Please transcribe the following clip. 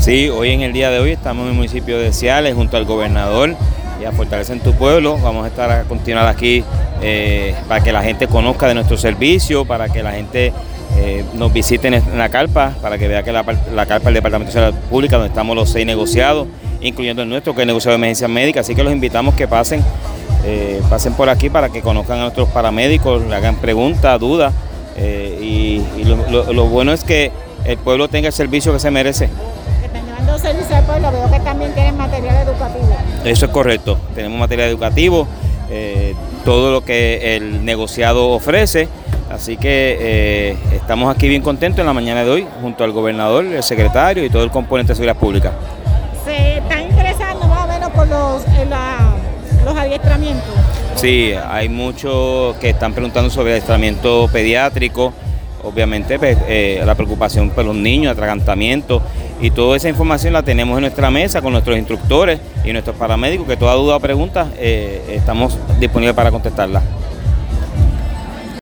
Sí, hoy en el día de hoy estamos en el municipio de Ciales junto al gobernador y a Fortalecer tu Pueblo. Vamos a estar a continuar aquí eh, para que la gente conozca de nuestro servicio, para que la gente eh, nos visite en la carpa, para que vea que la, carpa del Departamento de Salud Pública, donde estamos los seis negociados, incluyendo el nuestro, que es el negociado de emergencias médicas. Así que los invitamos que pasen, eh, pasen por aquí para que conozcan a nuestros paramédicos, le hagan preguntas, dudas. y, lo bueno es que el pueblo tenga el servicio que se merece. Teniendo servicio al pueblo, veo que también tienen material educativo. Eso es correcto, tenemos material educativo, eh, todo lo que el negociado ofrece. Así que eh, estamos aquí bien contentos en la mañana de hoy, junto al gobernador, el secretario y todo el componente de seguridad pública. ¿Se están interesando más o menos por los, los adiestramientos? Sí, hay muchos que están preguntando sobre adiestramiento pediátrico, obviamente pues, eh, la preocupación por los niños, atragantamiento y toda esa información la tenemos en nuestra mesa con nuestros instructores y nuestros paramédicos que toda duda o pregunta eh, estamos disponibles para contestarla.